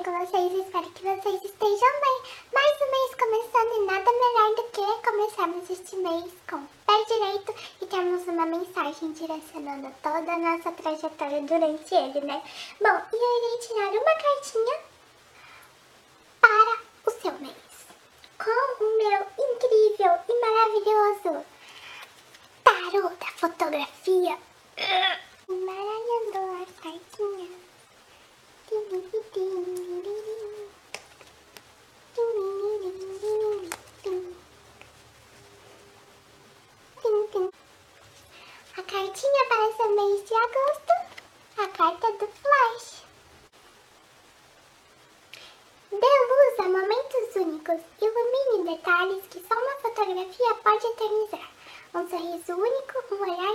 bem com vocês? Espero que vocês estejam bem. Mais um mês começando e nada melhor do que começarmos este mês com o pé direito e termos uma mensagem direcionando toda a nossa trajetória durante ele, né? Bom, e eu irei tirar uma cartinha para o seu mês. Com o meu incrível e maravilhoso tarô da fotografia. Embaralhando cartinhas. A cartinha para esse mês de agosto, a carta do Flash. Dê luz a momentos únicos, ilumine detalhes que só uma fotografia pode eternizar. Um sorriso único, um olhar.